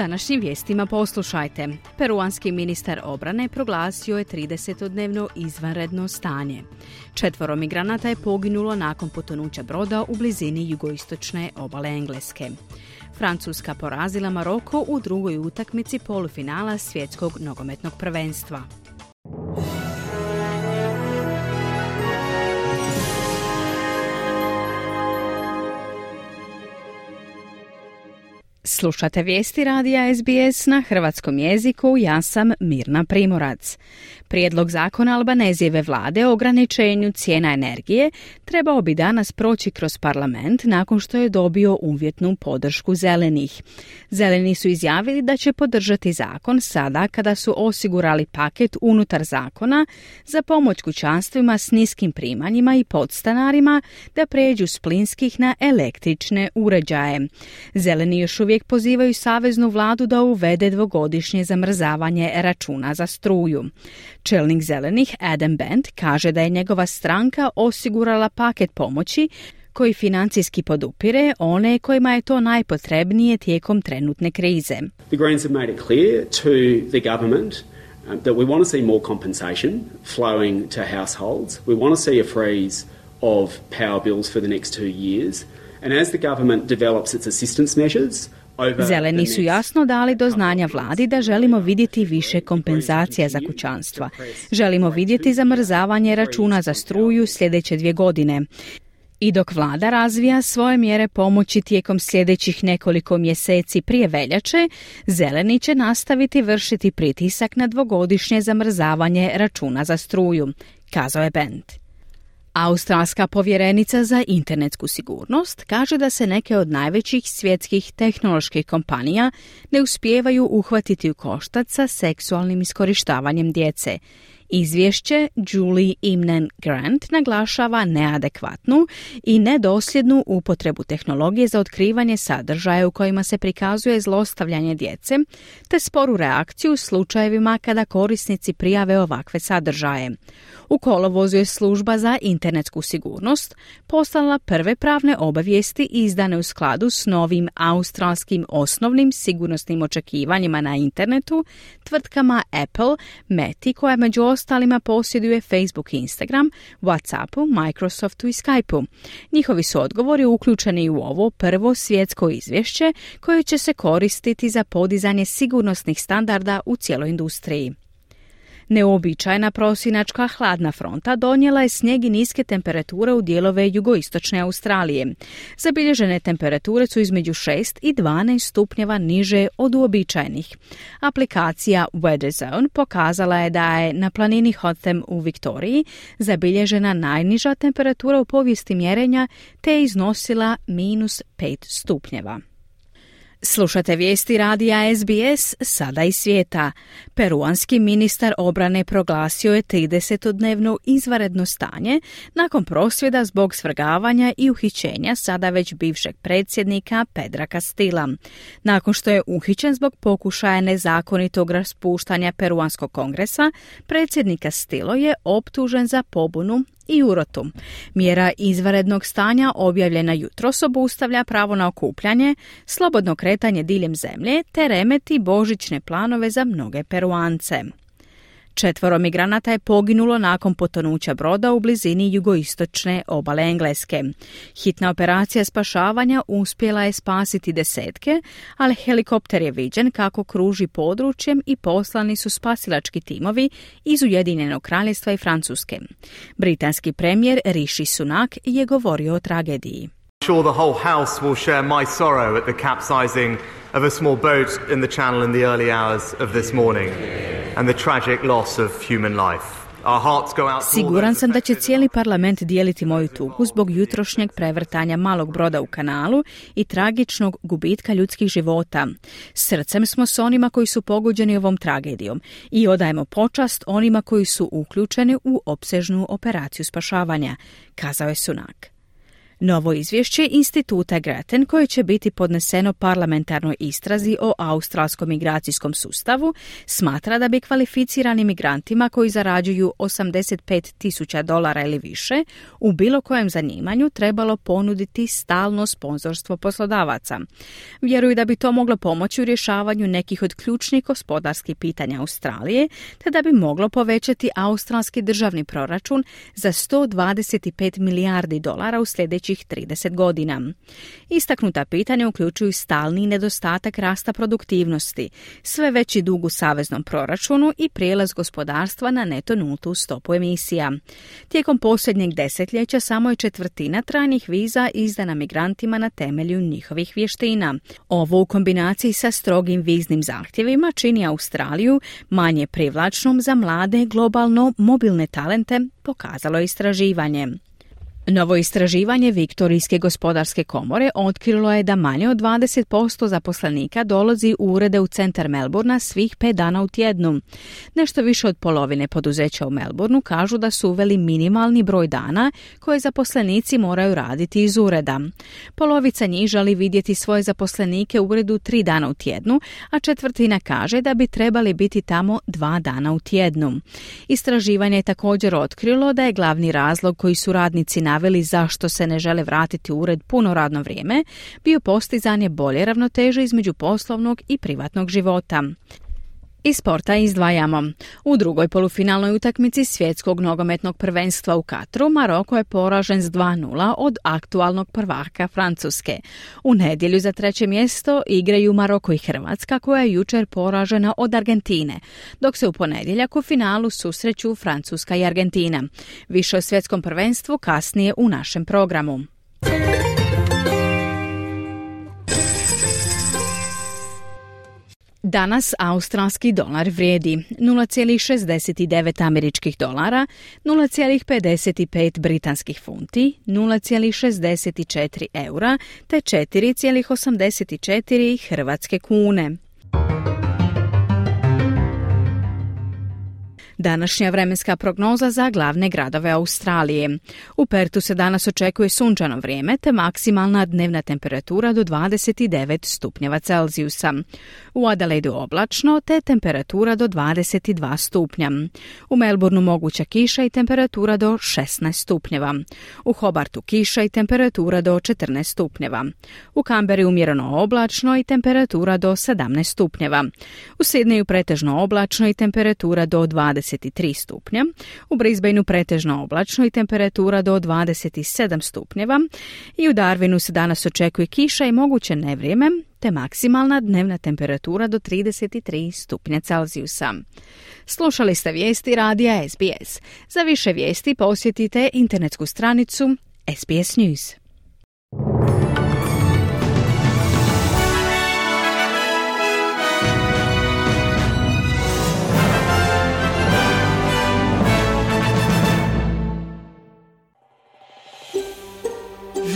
Današnjim vijestima poslušajte. Peruanski ministar obrane proglasio je 30-dnevno izvanredno stanje. Četvoro migranata je poginulo nakon potonuća broda u blizini jugoistočne obale Engleske. Francuska porazila Maroko u drugoj utakmici polufinala svjetskog nogometnog prvenstva. Slušate vijesti radija SBS na hrvatskom jeziku, ja sam Mirna Primorac. Prijedlog zakona Albanezijeve vlade o ograničenju cijena energije trebao bi danas proći kroz parlament nakon što je dobio uvjetnu podršku zelenih. Zeleni su izjavili da će podržati zakon sada kada su osigurali paket unutar zakona za pomoć kućanstvima s niskim primanjima i podstanarima da pređu s plinskih na električne uređaje. Zeleni još uvijek pozivaju saveznu vladu da uvede dvogodišnje zamrzavanje računa za struju. Čelnik zelenih Adam Bent kaže da je njegova stranka osigurala paket pomoći koji financijski podupire one kojima je to najpotrebnije tijekom trenutne krize. The Greens have made it clear to the government um, that we want to see more compensation flowing to households. We want to see a freeze of power bills for the next two years. And as the government develops its assistance measures, Zeleni su jasno dali do znanja vladi da želimo vidjeti više kompenzacija za kućanstva. Želimo vidjeti zamrzavanje računa za struju sljedeće dvije godine. I dok vlada razvija svoje mjere pomoći tijekom sljedećih nekoliko mjeseci prije veljače, zeleni će nastaviti vršiti pritisak na dvogodišnje zamrzavanje računa za struju, kazao je Bent. Australska povjerenica za internetsku sigurnost kaže da se neke od najvećih svjetskih tehnoloških kompanija ne uspijevaju uhvatiti u koštac sa seksualnim iskorištavanjem djece Izvješće Julie Imnen Grant naglašava neadekvatnu i nedosljednu upotrebu tehnologije za otkrivanje sadržaja u kojima se prikazuje zlostavljanje djece, te sporu reakciju u slučajevima kada korisnici prijave ovakve sadržaje. U kolovozu je služba za internetsku sigurnost poslala prve pravne obavijesti izdane u skladu s novim australskim osnovnim sigurnosnim očekivanjima na internetu tvrtkama Apple, Meti koja među ostalima posjeduje Facebook i Instagram, Whatsappu, Microsoftu i Skypeu. Njihovi su odgovori uključeni u ovo prvo svjetsko izvješće koje će se koristiti za podizanje sigurnosnih standarda u cijeloj industriji. Neobičajna prosinačka hladna fronta donijela je snijeg i niske temperature u dijelove jugoistočne Australije. Zabilježene temperature su između 6 i 12 stupnjeva niže od uobičajenih. Aplikacija Weather Zone pokazala je da je na planini Hotham u Viktoriji zabilježena najniža temperatura u povijesti mjerenja te je iznosila minus 5 stupnjeva. Slušate vijesti radija SBS sada i svijeta. Peruanski ministar obrane proglasio je 30-dnevno izvaredno stanje nakon prosvjeda zbog svrgavanja i uhićenja sada već bivšeg predsjednika Pedra Castilla. Nakon što je uhićen zbog pokušaja nezakonitog raspuštanja Peruanskog kongresa, predsjednik Castillo je optužen za pobunu i urotu. Mjera izvanrednog stanja objavljena jutros obustavlja pravo na okupljanje, slobodno kretanje diljem zemlje te remeti božićne planove za mnoge peruance. Četvoro migranata je poginulo nakon potonuća broda u blizini jugoistočne obale Engleske. Hitna operacija spašavanja uspjela je spasiti desetke, ali helikopter je viđen kako kruži područjem i poslani su spasilački timovi iz Ujedinjenog kraljestva i Francuske. Britanski premijer Rishi Sunak je govorio o tragediji. Sure the whole house will share my sorrow at the capsizing of a small boat in the channel in the early hours of this morning and the tragic loss of human life. Siguran sam da će cijeli parlament dijeliti moju tugu zbog jutrošnjeg prevrtanja malog broda u kanalu i tragičnog gubitka ljudskih života. Srcem smo s onima koji su pogođeni ovom tragedijom i odajemo počast onima koji su uključeni u opsežnu operaciju spašavanja, kazao je Sunak. Novo izvješće Instituta Greten koje će biti podneseno parlamentarnoj istrazi o australskom migracijskom sustavu smatra da bi kvalificiranim migrantima koji zarađuju 85 tisuća dolara ili više u bilo kojem zanimanju trebalo ponuditi stalno sponzorstvo poslodavaca. Vjeruju da bi to moglo pomoći u rješavanju nekih od ključnih gospodarskih pitanja Australije, te da bi moglo povećati australski državni proračun za 125 milijardi dolara u sljedećih 30 godina. Istaknuta pitanja uključuju stalni nedostatak rasta produktivnosti, sve veći dug u saveznom proračunu i prijelaz gospodarstva na neto nultu stopu emisija. Tijekom posljednjeg desetljeća samo je četvrtina trajnih viza izdana migrantima na temelju njihovih vještina. Ovo u kombinaciji sa strogim viznim zahtjevima čini Australiju manje privlačnom za mlade globalno mobilne talente, pokazalo je istraživanje. Novo istraživanje Viktorijske gospodarske komore otkrilo je da manje od 20% zaposlenika dolazi u urede u centar Melburna svih pet dana u tjednu. Nešto više od polovine poduzeća u Melbourneu kažu da su uveli minimalni broj dana koje zaposlenici moraju raditi iz ureda. Polovica njih želi vidjeti svoje zaposlenike u uredu tri dana u tjednu, a četvrtina kaže da bi trebali biti tamo dva dana u tjednu. Istraživanje je također otkrilo da je glavni razlog koji su radnici naveli zašto se ne žele vratiti u ured puno radno vrijeme, bio postizanje bolje ravnoteže između poslovnog i privatnog života. Iz sporta izdvajamo. U drugoj polufinalnoj utakmici svjetskog nogometnog prvenstva u Katru Maroko je poražen s 2-0 od aktualnog prvaka Francuske. U nedjelju za treće mjesto igraju Maroko i Hrvatska koja je jučer poražena od Argentine, dok se u ponedjeljak u finalu susreću Francuska i Argentina. Više o svjetskom prvenstvu kasnije u našem programu. Danas australski dolar vrijedi 0,69 američkih dolara, 0,55 britanskih funti, 0,64 eura te 4,84 hrvatske kune. Današnja vremenska prognoza za glavne gradove Australije. U Pertu se danas očekuje sunčano vrijeme te maksimalna dnevna temperatura do 29 stupnjeva Celzijusa. U Adelaidu oblačno te temperatura do 22 stupnja. U Melbourneu moguća kiša i temperatura do 16 stupnjeva. U Hobartu kiša i temperatura do 14 stupnjeva. U Kamberi umjereno oblačno i temperatura do 17 stupnjeva. U Sidneju pretežno oblačno i temperatura do 20 23 stupnja, u Brisbaneu pretežno oblačno i temperatura do 27 stupnjeva i u Darwinu se danas očekuje kiša i moguće nevrijeme, te maksimalna dnevna temperatura do 33 stupnja Celzijusa. Slušali ste vijesti radija SBS. Za više vijesti posjetite internetsku stranicu SBS News.